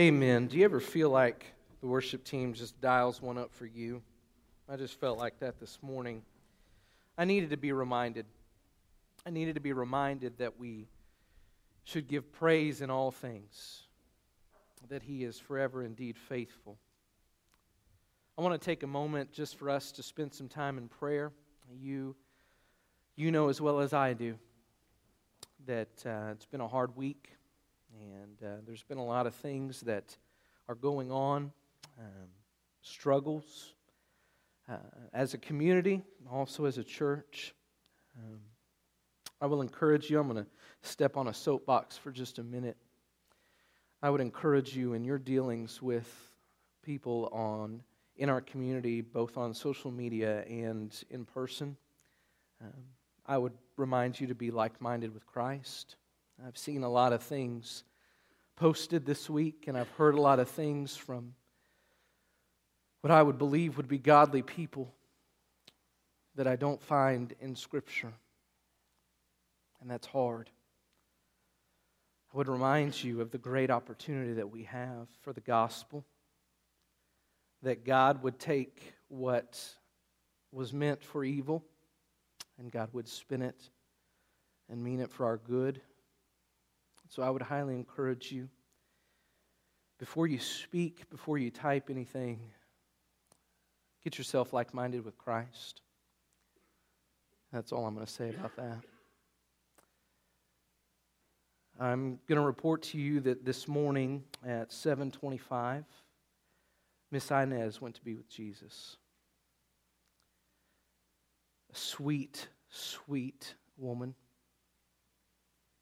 Amen. Do you ever feel like the worship team just dials one up for you? I just felt like that this morning. I needed to be reminded. I needed to be reminded that we should give praise in all things, that He is forever indeed faithful. I want to take a moment just for us to spend some time in prayer. You, you know as well as I do that uh, it's been a hard week, and uh, there's been a lot of things that are going on, um, struggles uh, as a community, also as a church. Um, I will encourage you. I'm going to step on a soapbox for just a minute. I would encourage you in your dealings with people on in our community, both on social media and in person. Um, I would remind you to be like minded with Christ. I've seen a lot of things posted this week, and I've heard a lot of things from what I would believe would be godly people that I don't find in Scripture. And that's hard. I would remind you of the great opportunity that we have for the gospel that God would take what was meant for evil and God would spin it and mean it for our good. So I would highly encourage you before you speak, before you type anything, get yourself like minded with Christ. That's all I'm going to say about that. I'm going to report to you that this morning at 725, Miss Inez went to be with Jesus. A sweet, sweet woman.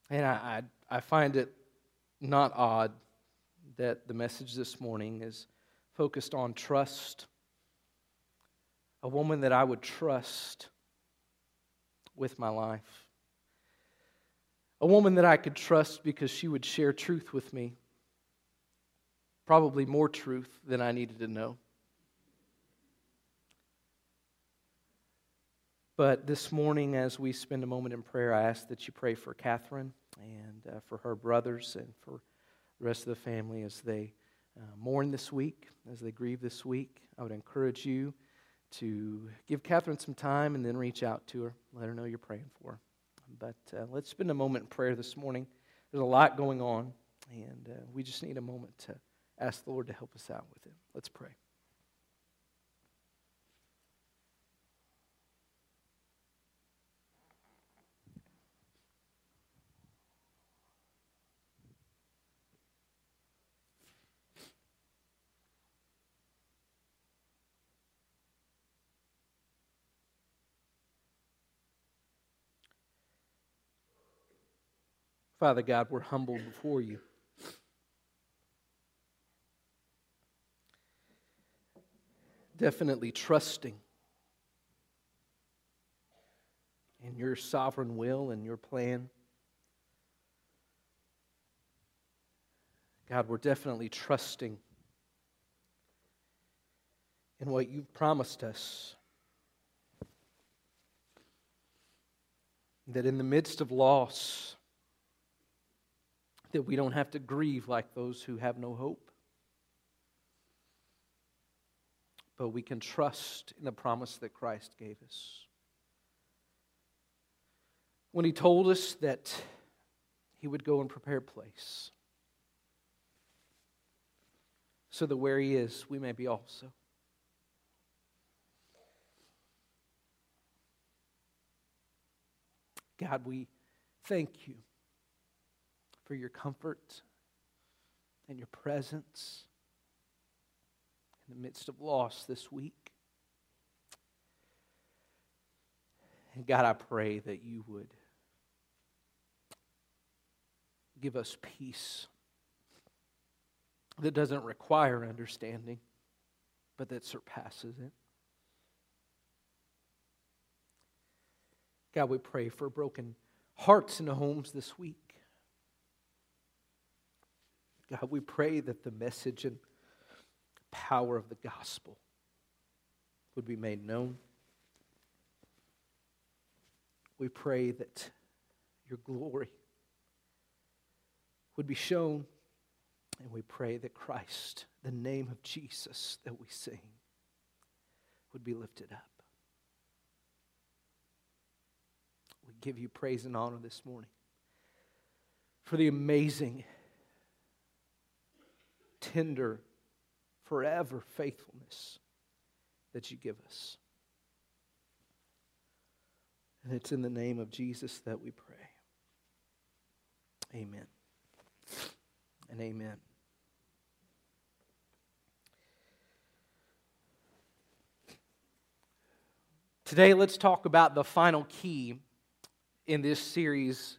And I, I, I find it not odd that the message this morning is focused on trust. A woman that I would trust with my life. A woman that I could trust because she would share truth with me probably more truth than I needed to know. But this morning, as we spend a moment in prayer, I ask that you pray for Catherine and uh, for her brothers and for the rest of the family as they uh, mourn this week, as they grieve this week. I would encourage you to give Catherine some time and then reach out to her. Let her know you're praying for her. But uh, let's spend a moment in prayer this morning. There's a lot going on, and uh, we just need a moment to ask the Lord to help us out with it. Let's pray. Father God, we're humbled before you. definitely trusting in your sovereign will and your plan. God, we're definitely trusting in what you've promised us. That in the midst of loss, that we don't have to grieve like those who have no hope. but we can trust in the promise that Christ gave us. When He told us that He would go and prepare a place so that where He is, we may be also. God, we thank you for your comfort and your presence in the midst of loss this week. And God, I pray that you would give us peace that doesn't require understanding, but that surpasses it. God, we pray for broken hearts in the homes this week. God, we pray that the message and power of the gospel would be made known. We pray that your glory would be shown, and we pray that Christ, the name of Jesus that we sing, would be lifted up. We give you praise and honor this morning for the amazing, tender, forever faithfulness that you give us. And it's in the name of Jesus that we pray. Amen. And amen. Today, let's talk about the final key in this series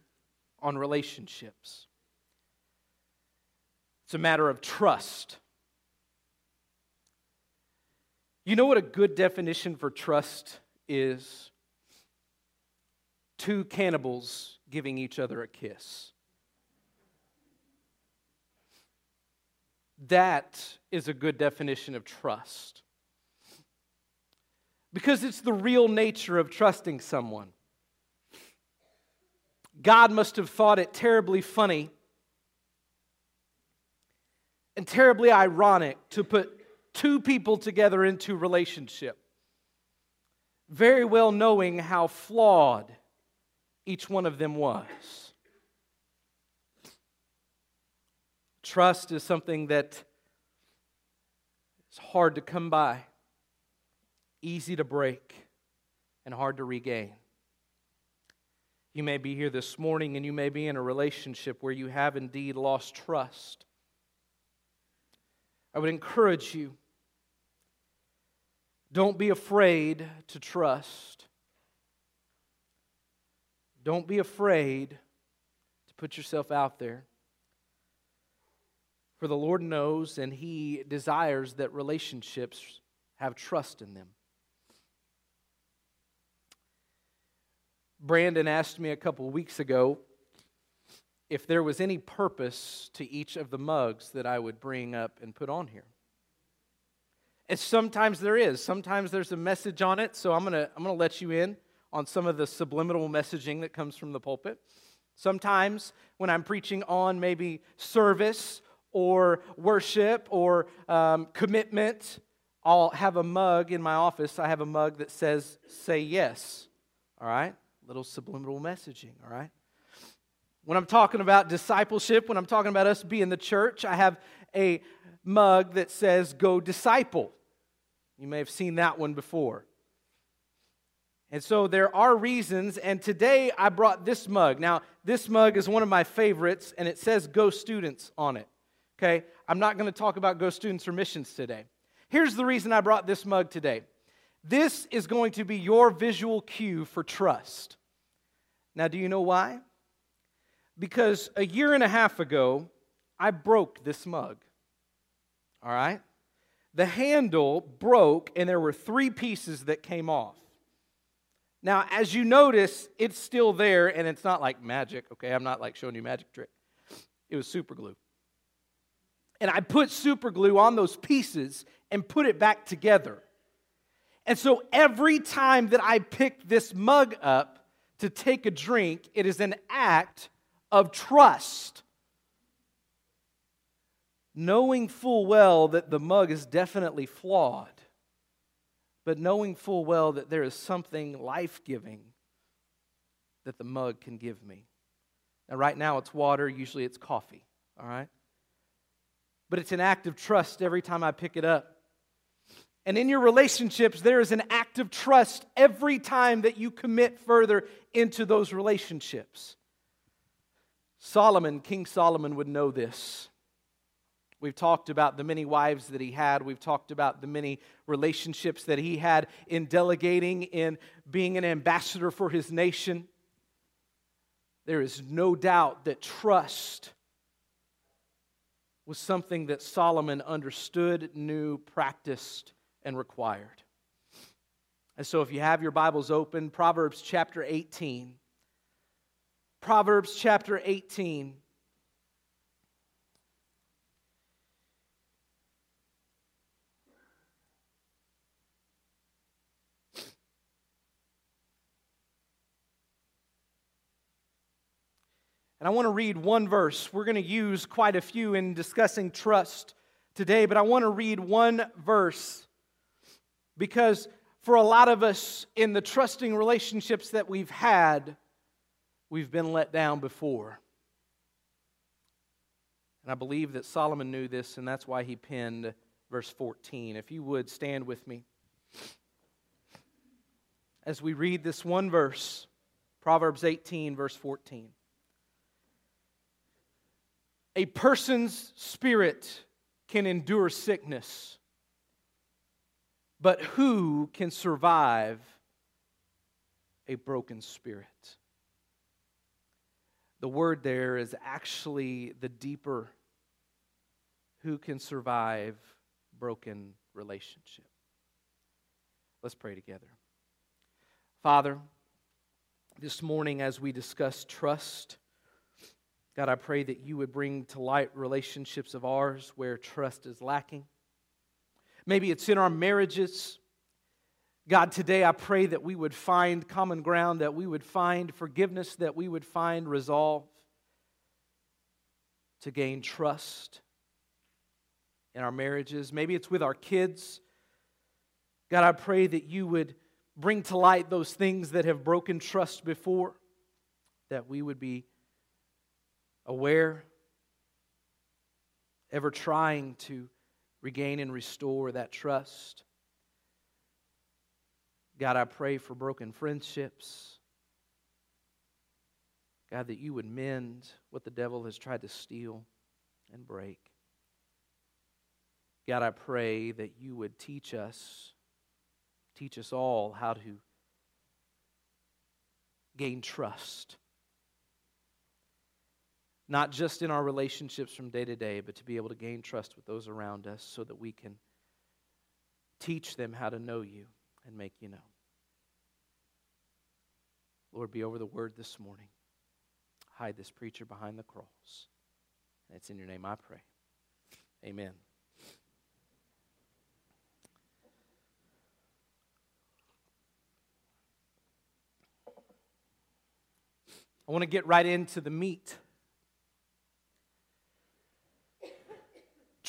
on relationships. It's a matter of trust. You know what a good definition for trust is? Two cannibals giving each other a kiss. That is a good definition of trust because it's the real nature of trusting someone. God must have thought it terribly funny and terribly ironic to put two people together into relationship, very well knowing how flawed each one of them was. Trust is something that is hard to come by easy to break, and hard to regain. You may be here this morning and you may be in a relationship where you have indeed lost trust. I would encourage you don't be afraid to trust. Don't be afraid to put yourself out there. For the Lord knows and He desires that relationships have trust in them. Brandon asked me a couple weeks ago if there was any purpose to each of the mugs that I would bring up and put on here. And sometimes there is. Sometimes there's a message on it, so I'm going to I'm going to let you in on some of the subliminal messaging that comes from the pulpit. Sometimes when I'm preaching on maybe service or worship or um, commitment, I'll have a mug in my office. I have a mug that says, Say yes. All right? little subliminal messaging, all right? When I'm talking about discipleship, when I'm talking about us being the church, I have a mug that says, Go disciple. You may have seen that one before. And so there are reasons, and today I brought this mug. Now, this mug is one of my favorites, and it says Go Students on it. Okay? I'm not going to talk about Go Students or missions today. Here's the reason I brought this mug today this is going to be your visual cue for trust. Now, do you know why? Because a year and a half ago, I broke this mug. All right? The handle broke, and there were three pieces that came off. Now, as you notice, it's still there, and it's not like magic, okay? I'm not like showing you magic trick. It was super glue. And I put super glue on those pieces and put it back together. And so every time that I pick this mug up, to take a drink, it is an act of trust. Knowing full well that the mug is definitely flawed, but knowing full well that there is something life giving that the mug can give me. Now, right now it's water, usually it's coffee, all right? But it's an act of trust every time I pick it up. And in your relationships, there is an act of trust every time that you commit further into those relationships. Solomon, King Solomon, would know this. We've talked about the many wives that he had. We've talked about the many relationships that he had in delegating, in being an ambassador for his nation. There is no doubt that trust was something that Solomon understood, knew, practiced, and required. And so, if you have your Bibles open, Proverbs chapter 18. Proverbs chapter 18. And I want to read one verse. We're going to use quite a few in discussing trust today, but I want to read one verse because for a lot of us in the trusting relationships that we've had, we've been let down before. And I believe that Solomon knew this, and that's why he penned verse 14. If you would stand with me as we read this one verse, Proverbs 18, verse 14. A person's spirit can endure sickness, but who can survive a broken spirit? The word there is actually the deeper who can survive broken relationship. Let's pray together. Father, this morning as we discuss trust, God, I pray that you would bring to light relationships of ours where trust is lacking. Maybe it's in our marriages. God, today I pray that we would find common ground, that we would find forgiveness, that we would find resolve to gain trust in our marriages. Maybe it's with our kids. God, I pray that you would bring to light those things that have broken trust before, that we would be aware, ever trying to regain and restore that trust. God, I pray for broken friendships. God, that you would mend what the devil has tried to steal and break. God, I pray that you would teach us, teach us all how to gain trust not just in our relationships from day to day, but to be able to gain trust with those around us so that we can teach them how to know you and make you known. Lord, be over the word this morning. Hide this preacher behind the cross. And it's in your name I pray. Amen. I want to get right into the meat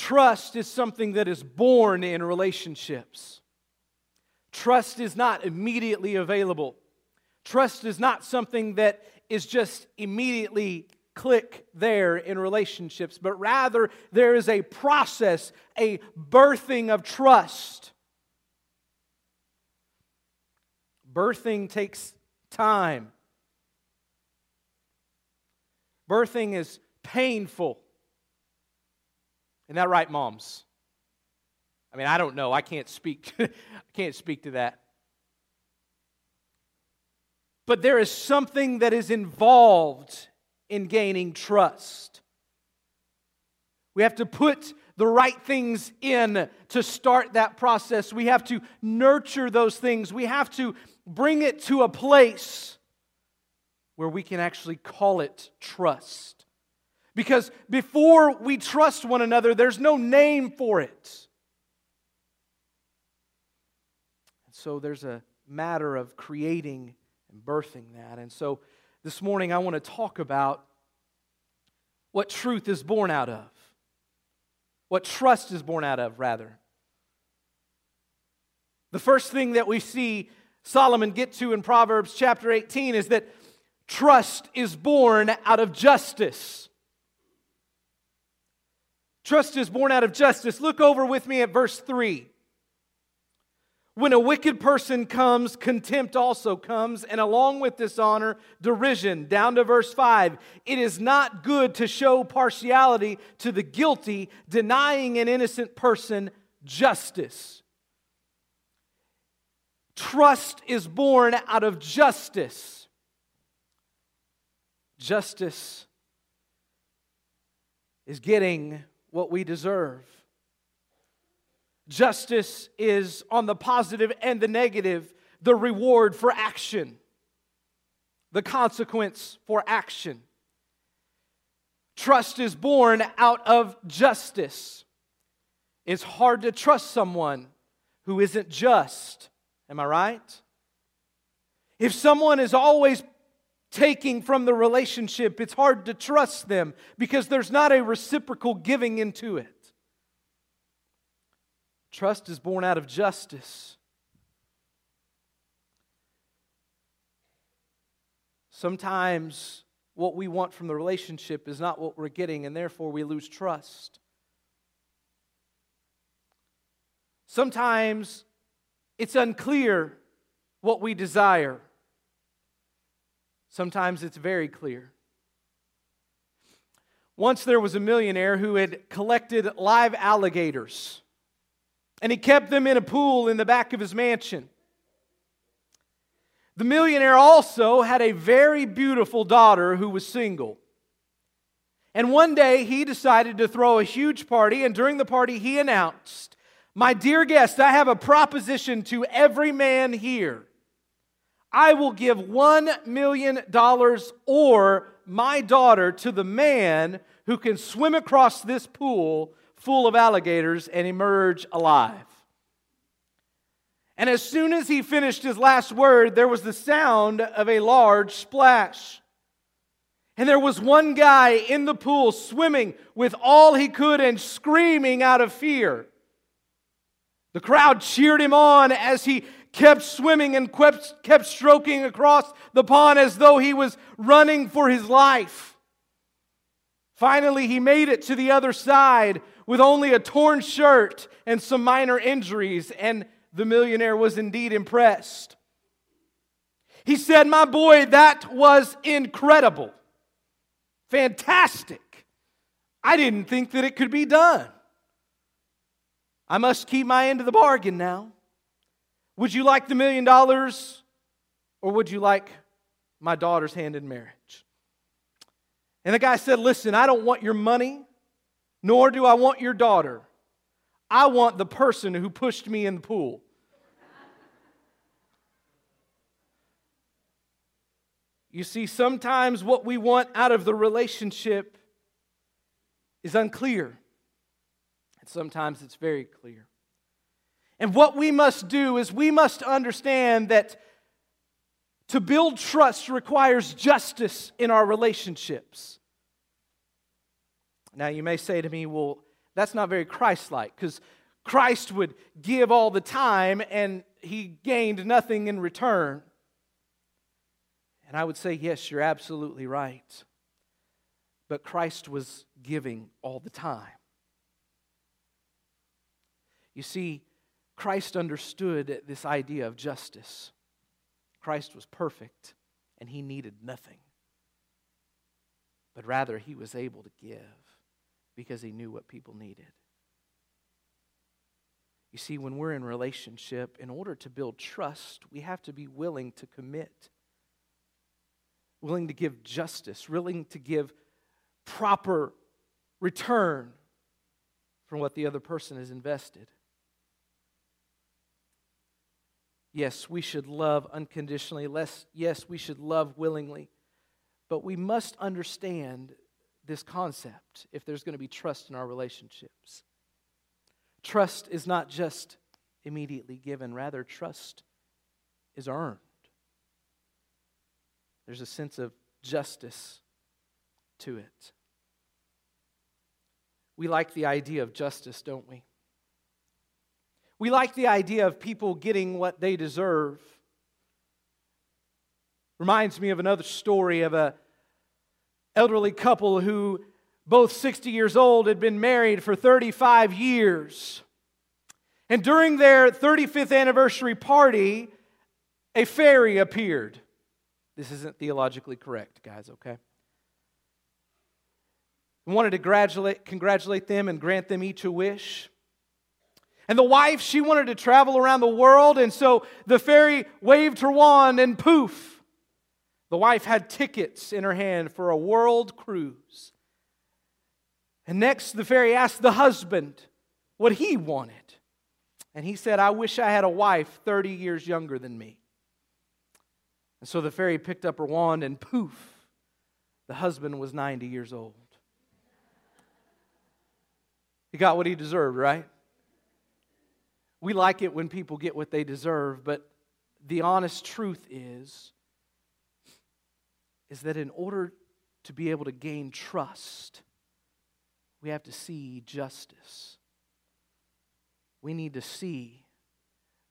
Trust is something that is born in relationships. Trust is not immediately available. Trust is not something that is just immediately click there in relationships, but rather there is a process, a birthing of trust. Birthing takes time. Birthing is painful. Isn't that right, moms? I mean, I don't know. I can't speak. I can't speak to that. But there is something that is involved in gaining trust. We have to put the right things in to start that process. We have to nurture those things. We have to bring it to a place where we can actually call it trust. Because before we trust one another, there's no name for it. So there's a matter of creating and birthing that. And so this morning I want to talk about what truth is born out of, what trust is born out of, rather. The first thing that we see Solomon get to in Proverbs chapter 18 is that trust is born out of justice. Trust is born out of justice. Look over with me at verse 3. When a wicked person comes, contempt also comes, and along with dishonor, derision. Down to verse 5. It is not good to show partiality to the guilty, denying an innocent person justice. Trust is born out of justice. Justice is getting what we deserve. Justice is on the positive and the negative, the reward for action, the consequence for action. Trust is born out of justice. It's hard to trust someone who isn't just. Am I right? If someone is always taking from the relationship, it's hard to trust them because there's not a reciprocal giving into it. Trust is born out of justice. Sometimes what we want from the relationship is not what we're getting, and therefore we lose trust. Sometimes it's unclear what we desire. Sometimes it's very clear. Once there was a millionaire who had collected live alligators, and he kept them in a pool in the back of his mansion. The millionaire also had a very beautiful daughter who was single. And one day he decided to throw a huge party, and during the party, he announced, My dear guest, I have a proposition to every man here. I will give $1 million or my daughter to the man who can swim across this pool full of alligators and emerge alive. And as soon as he finished his last word, there was the sound of a large splash. And there was one guy in the pool swimming with all he could and screaming out of fear. The crowd cheered him on as he kept swimming and kept, kept stroking across the pond as though he was running for his life. Finally, he made it to the other side with only a torn shirt and some minor injuries, and the millionaire was indeed impressed. He said, My boy, that was incredible. Fantastic. I didn't think that it could be done. I must keep my end of the bargain now. Would you like the million dollars or would you like my daughter's hand in marriage? And the guy said, Listen, I don't want your money, nor do I want your daughter. I want the person who pushed me in the pool. You see, sometimes what we want out of the relationship is unclear, and sometimes it's very clear. And what we must do is we must understand that to build trust requires justice in our relationships. Now, you may say to me, well, that's not very Christ like, because Christ would give all the time and he gained nothing in return. And I would say, yes, you're absolutely right. But Christ was giving all the time. You see, Christ understood this idea of justice. Christ was perfect and he needed nothing. But rather, he was able to give because he knew what people needed. You see, when we're in relationship, in order to build trust, we have to be willing to commit, willing to give justice, willing to give proper return from what the other person has invested. Yes, we should love unconditionally. Less, yes, we should love willingly. But we must understand this concept if there's going to be trust in our relationships. Trust is not just immediately given, rather, trust is earned. There's a sense of justice to it. We like the idea of justice, don't we? We like the idea of people getting what they deserve. Reminds me of another story of a elderly couple who both 60 years old had been married for 35 years. And during their 35th anniversary party, a fairy appeared. This isn't theologically correct, guys, okay? Wanted to congratulate, congratulate them and grant them each a wish. And the wife, she wanted to travel around the world, and so the fairy waved her wand, and poof, the wife had tickets in her hand for a world cruise. And next, the fairy asked the husband what he wanted. And he said, I wish I had a wife 30 years younger than me. And so the fairy picked up her wand, and poof, the husband was 90 years old. He got what he deserved, right? We like it when people get what they deserve, but the honest truth is is that in order to be able to gain trust, we have to see justice. We need to see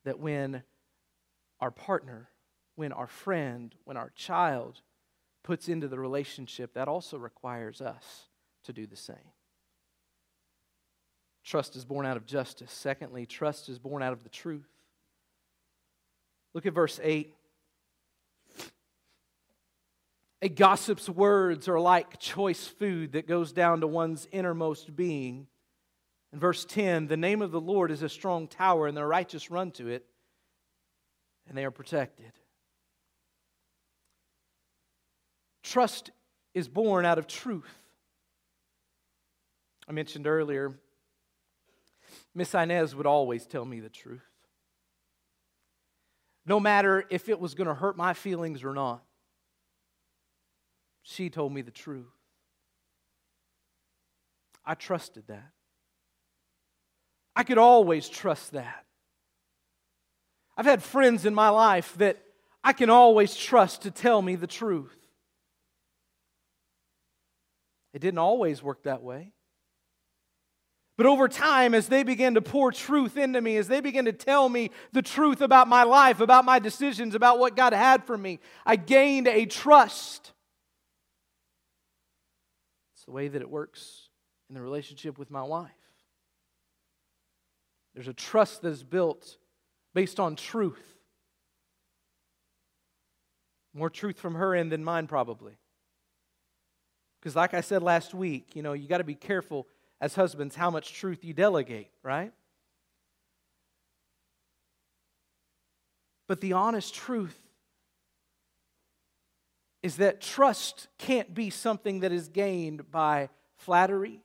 that when our partner, when our friend, when our child puts into the relationship, that also requires us to do the same. Trust is born out of justice. Secondly, trust is born out of the truth. Look at verse 8. A gossip's words are like choice food that goes down to one's innermost being. In verse 10, the name of the Lord is a strong tower, and the righteous run to it, and they are protected. Trust is born out of truth. I mentioned earlier, Miss Inez would always tell me the truth. No matter if it was going to hurt my feelings or not. She told me the truth. I trusted that. I could always trust that. I've had friends in my life that I can always trust to tell me the truth. It didn't always work that way. But over time, as they began to pour truth into me, as they began to tell me the truth about my life, about my decisions, about what God had for me, I gained a trust it's the way that it works in the relationship with my wife. There's a trust that is built based on truth. More truth from her end than mine, probably. Because, like I said last week, you know, you got to be careful as husbands how much truth you delegate, right? But the honest truth is that trust can't be something that is gained by flattery.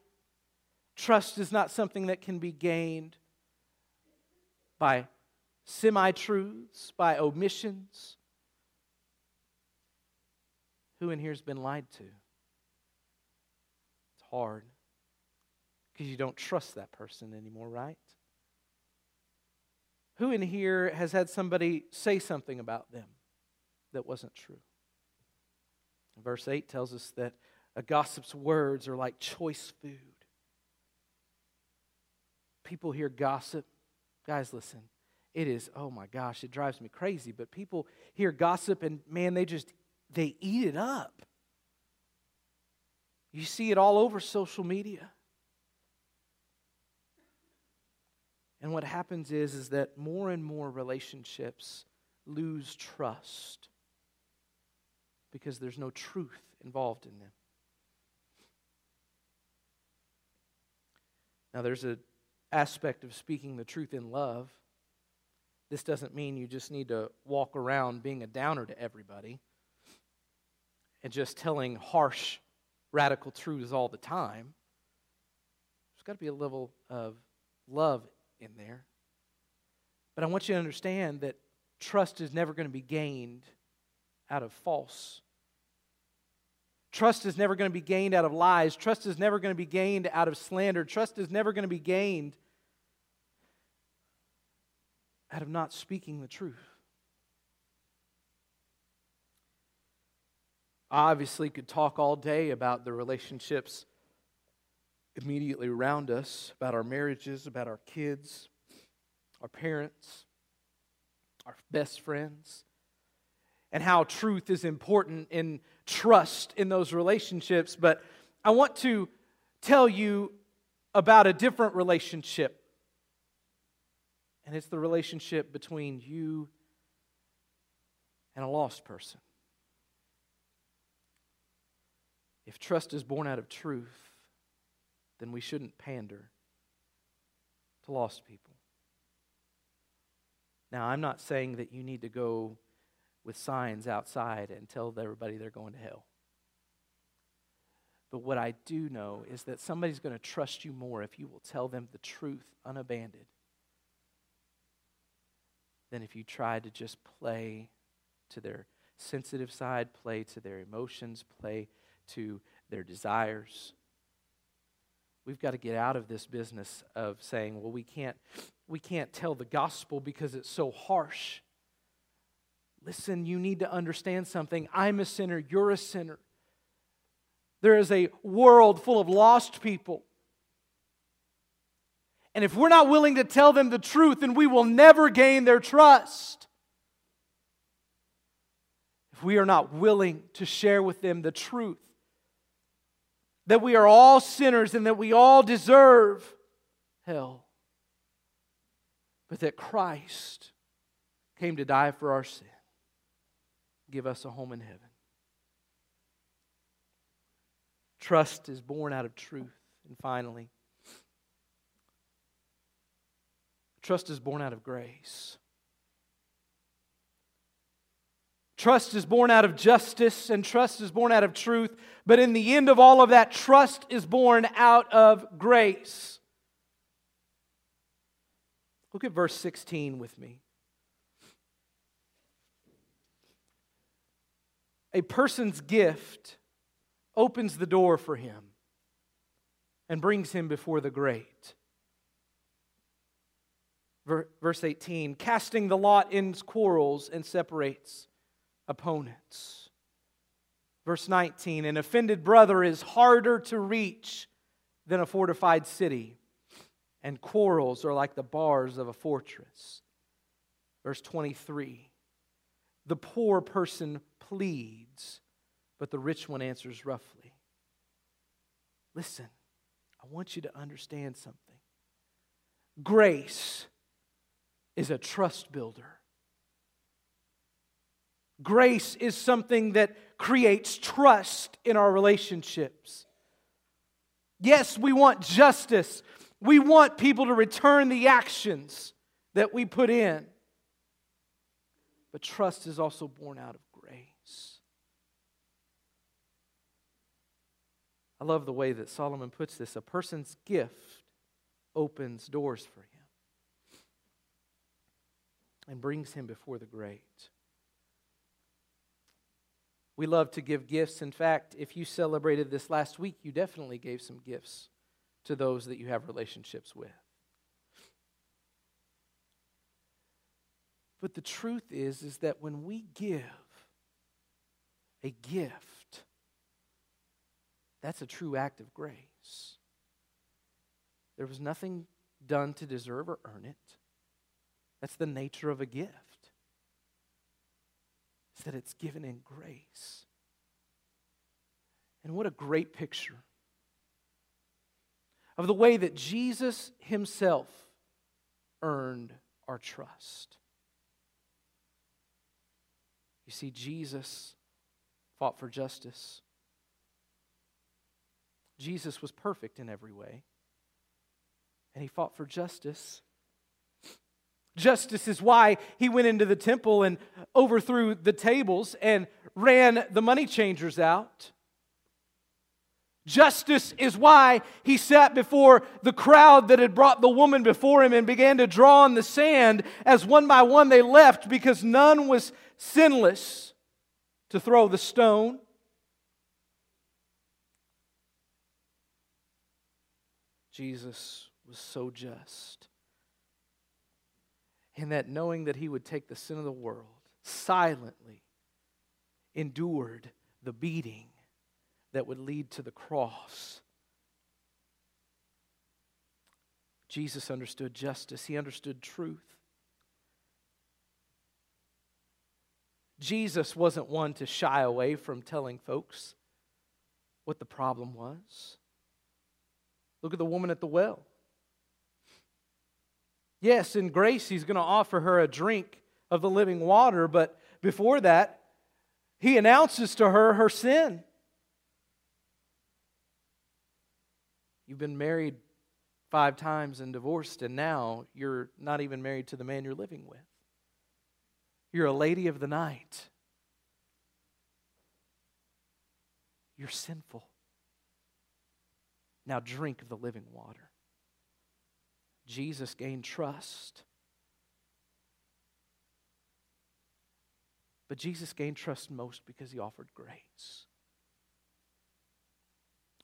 Trust is not something that can be gained by semi truths, by omissions. Who in here has been lied to? It's hard because you don't trust that person anymore, right? Who in here has had somebody say something about them that wasn't true? Verse 8 tells us that a gossip's words are like choice food. People hear gossip. Guys, listen. It is, oh my gosh, it drives me crazy. But people hear gossip and man, they just they eat it up. You see it all over social media. And what happens is, is that more and more relationships lose trust because there's no truth involved in them. Now, there's an aspect of speaking the truth in love. This doesn't mean you just need to walk around being a downer to everybody and just telling harsh, radical truths all the time. There's got to be a level of love in there. But I want you to understand that trust is never going to be gained out of false Trust is never going to be gained out of lies. Trust is never going to be gained out of slander. Trust is never going to be gained out of not speaking the truth. I obviously could talk all day about the relationships immediately around us, about our marriages, about our kids, our parents, our best friends and how truth is important in trust in those relationships. But I want to tell you about a different relationship. And it's the relationship between you and a lost person. If trust is born out of truth, then we shouldn't pander to lost people. Now, I'm not saying that you need to go with signs outside and tell everybody they're going to hell. But what I do know is that somebody's going to trust you more if you will tell them the truth unabandoned than if you try to just play to their sensitive side, play to their emotions, play to their desires. We've got to get out of this business of saying, well, we can't, we can't tell the gospel because it's so harsh. Listen, you need to understand something. I'm a sinner, you're a sinner. There is a world full of lost people. And if we're not willing to tell them the truth, then we will never gain their trust. If we are not willing to share with them the truth, that we are all sinners and that we all deserve hell, but that Christ came to die for our sin, give us a home in heaven. Trust is born out of truth. And finally, trust is born out of grace. Trust is born out of justice and trust is born out of truth. But in the end of all of that, trust is born out of grace. Look at verse 16 with me. A person's gift opens the door for him and brings him before the great. Verse 18 casting the lot ends quarrels and separates opponents. Verse 19 An offended brother is harder to reach than a fortified city, and quarrels are like the bars of a fortress. Verse 23 The poor person pleads, but the rich one answers roughly. Listen, I want you to understand something. Grace is a trust builder. Grace is something that creates trust in our relationships. Yes, we want justice. We want people to return the actions that we put in. But trust is also born out of grace. I love the way that Solomon puts this. A person's gift opens doors for him and brings him before the great. We love to give gifts. In fact, if you celebrated this last week, you definitely gave some gifts to those that you have relationships with. But the truth is is that when we give a gift, that's a true act of grace. There was nothing done to deserve or earn it. That's the nature of a gift is that it's given in grace. And what a great picture of the way that Jesus himself earned our trust. You see, Jesus fought for justice. Jesus was perfect in every way, and he fought for justice Justice is why he went into the temple and overthrew the tables and ran the money changers out. Justice is why he sat before the crowd that had brought the woman before him and began to draw on the sand as one by one they left because none was sinless to throw the stone. Jesus was so just in that knowing that he would take the sin of the world, silently endured the beating that would lead to the cross. Jesus understood justice, he understood truth. Jesus wasn't one to shy away from telling folks what the problem was. Look at the woman at the well. Yes, in grace, he's going to offer her a drink of the living water, but before that, he announces to her her sin. You've been married five times and divorced, and now you're not even married to the man you're living with. You're a lady of the night. You're sinful. Now drink of the living water. Jesus gained trust. But Jesus gained trust most because he offered grace.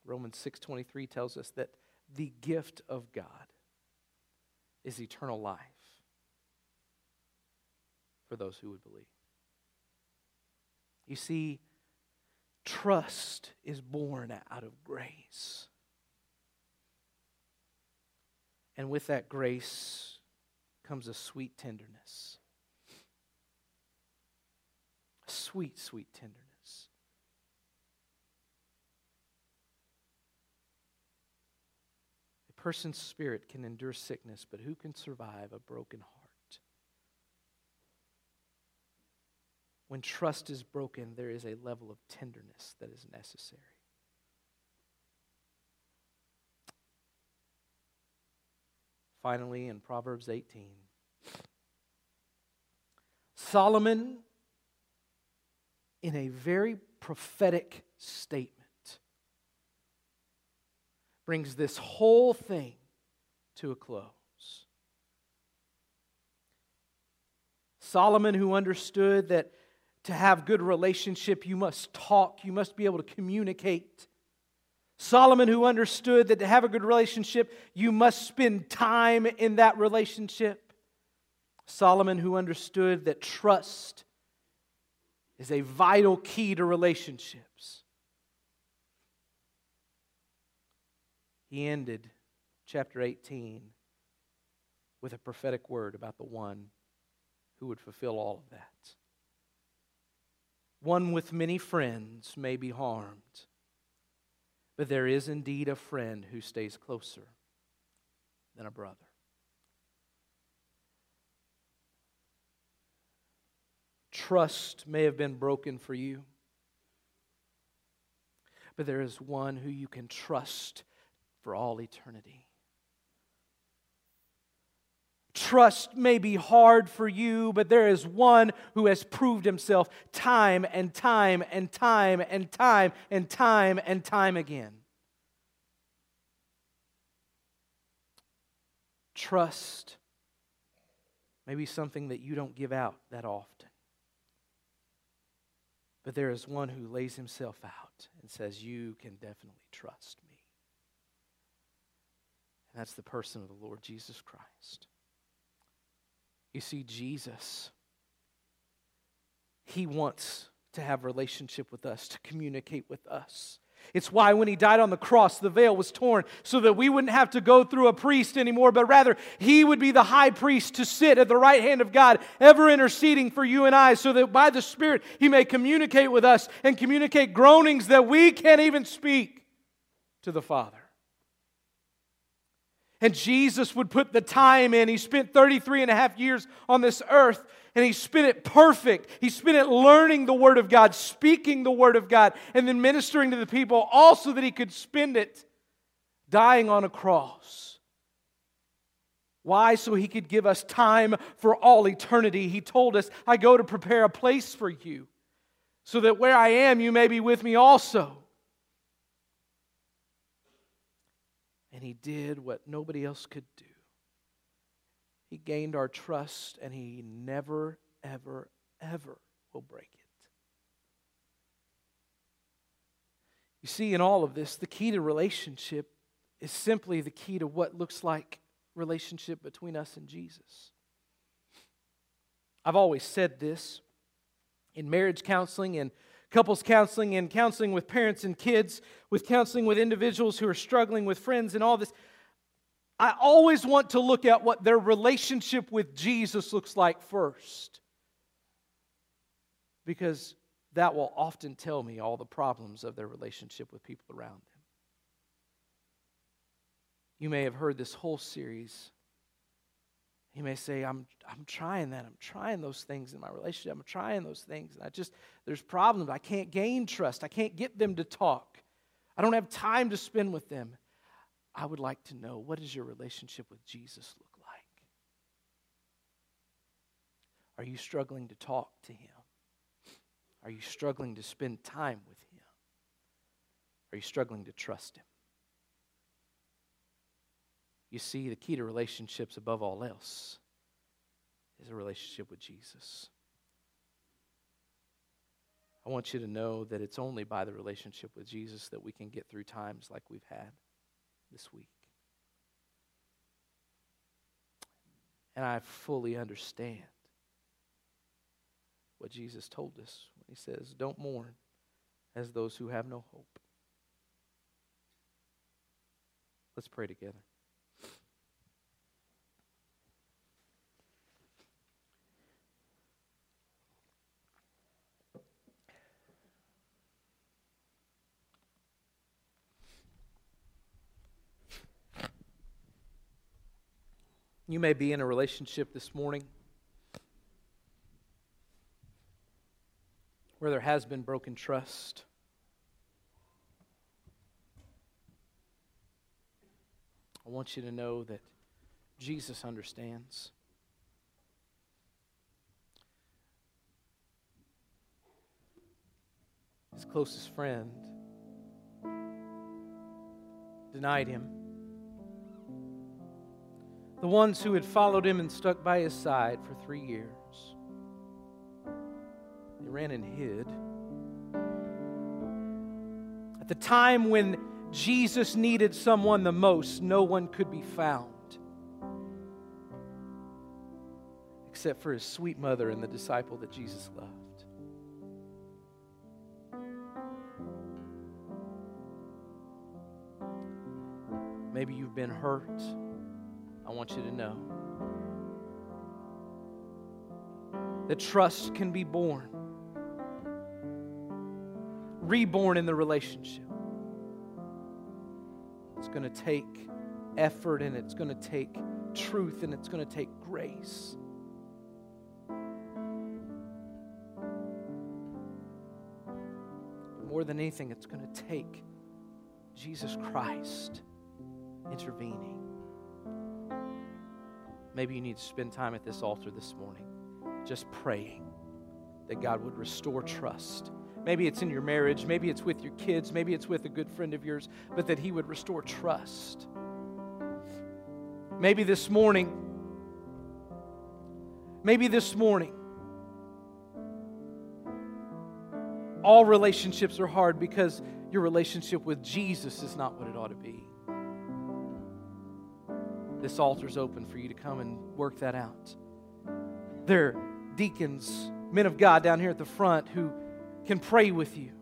Romans 6:23 tells us that the gift of God is eternal life for those who would believe. You see, trust is born out of grace. And with that grace comes a sweet tenderness. A sweet, sweet tenderness. A person's spirit can endure sickness, but who can survive a broken heart? When trust is broken, there is a level of tenderness that is necessary. Finally, in Proverbs 18, Solomon, in a very prophetic statement, brings this whole thing to a close. Solomon, who understood that to have good relationship, you must talk, you must be able to communicate. Solomon, who understood that to have a good relationship, you must spend time in that relationship. Solomon, who understood that trust is a vital key to relationships. He ended chapter 18 with a prophetic word about the one who would fulfill all of that. One with many friends may be harmed, but there is indeed a friend who stays closer than a brother. Trust may have been broken for you, but there is one who you can trust for all eternity. Trust may be hard for you, but there is one who has proved himself time and time and time and time and time and time again. Trust may be something that you don't give out that often. But there is one who lays himself out and says, You can definitely trust me. And that's the person of the Lord Jesus Christ. You see, Jesus, He wants to have relationship with us, to communicate with us. It's why when he died on the cross, the veil was torn so that we wouldn't have to go through a priest anymore, but rather he would be the high priest to sit at the right hand of God, ever interceding for you and I, so that by the Spirit he may communicate with us and communicate groanings that we can't even speak to the Father. And Jesus would put the time in. He spent 33 and a half years on this earth, and he spent it perfect. He spent it learning the Word of God, speaking the Word of God, and then ministering to the people, also that he could spend it dying on a cross. Why? So he could give us time for all eternity. He told us, I go to prepare a place for you, so that where I am, you may be with me also. And he did what nobody else could do. He gained our trust, and he never, ever, ever will break it. You see, in all of this, the key to relationship is simply the key to what looks like relationship between us and Jesus. I've always said this in marriage counseling and couples counseling and counseling with parents and kids, with counseling with individuals who are struggling with friends and all this. I always want to look at what their relationship with Jesus looks like first. Because that will often tell me all the problems of their relationship with people around them. You may have heard this whole series he may say, I'm, I'm trying that. I'm trying those things in my relationship. I'm trying those things. And I just, there's problems. I can't gain trust. I can't get them to talk. I don't have time to spend with them. I would like to know what does your relationship with Jesus look like? Are you struggling to talk to him? Are you struggling to spend time with him? Are you struggling to trust him? You see, the key to relationships above all else is a relationship with Jesus. I want you to know that it's only by the relationship with Jesus that we can get through times like we've had this week. And I fully understand what Jesus told us when He says, Don't mourn as those who have no hope. Let's pray together. You may be in a relationship this morning where there has been broken trust. I want you to know that Jesus understands. His closest friend denied him. The ones who had followed him and stuck by his side for three years they ran and hid. At the time when Jesus needed someone the most, no one could be found except for his sweet mother and the disciple that Jesus loved. Maybe you've been hurt. I want you to know that trust can be born reborn in the relationship. It's going to take effort and it's going to take truth and it's going to take grace. More than anything, it's going to take Jesus Christ intervening. Maybe you need to spend time at this altar this morning just praying that God would restore trust Maybe it's in your marriage, maybe it's with your kids, maybe it's with a good friend of yours, but that He would restore trust. Maybe this morning, maybe this morning, all relationships are hard because your relationship with Jesus is not what it ought to be. This altar's open for you to come and work that out. There are deacons, men of God down here at the front who can pray with you.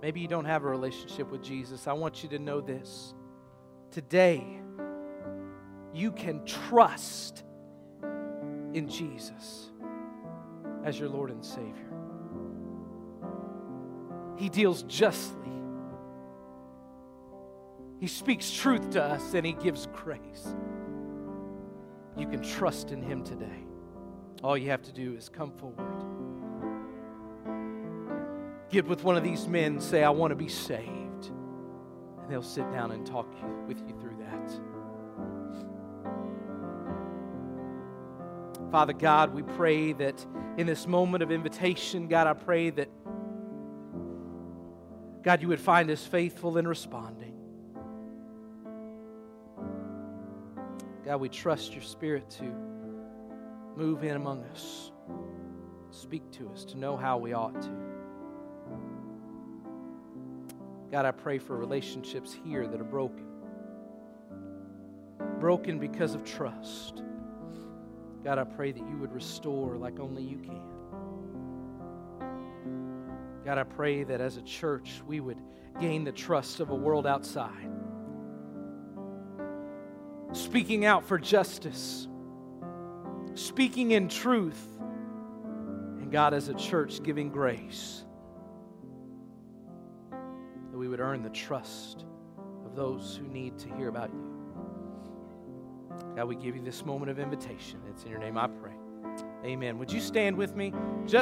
Maybe you don't have a relationship with Jesus. I want you to know this. Today, you can trust in Jesus as your Lord and Savior. He deals justly, He speaks truth to us, and He gives grace. You can trust in Him today. All you have to do is come forward. Get with one of these men, say, I want to be saved. And they'll sit down and talk with you through that. Father God, we pray that in this moment of invitation, God, I pray that, God, you would find us faithful in responding. God, we trust your spirit to move in among us. Speak to us to know how we ought to. God, I pray for relationships here that are broken. Broken because of trust. God, I pray that you would restore like only you can. God, I pray that as a church we would gain the trust of a world outside. Speaking out for justice speaking in truth, and God, as a church, giving grace. That we would earn the trust of those who need to hear about you. God, we give you this moment of invitation. It's in your name I pray. Amen. Would you stand with me? Just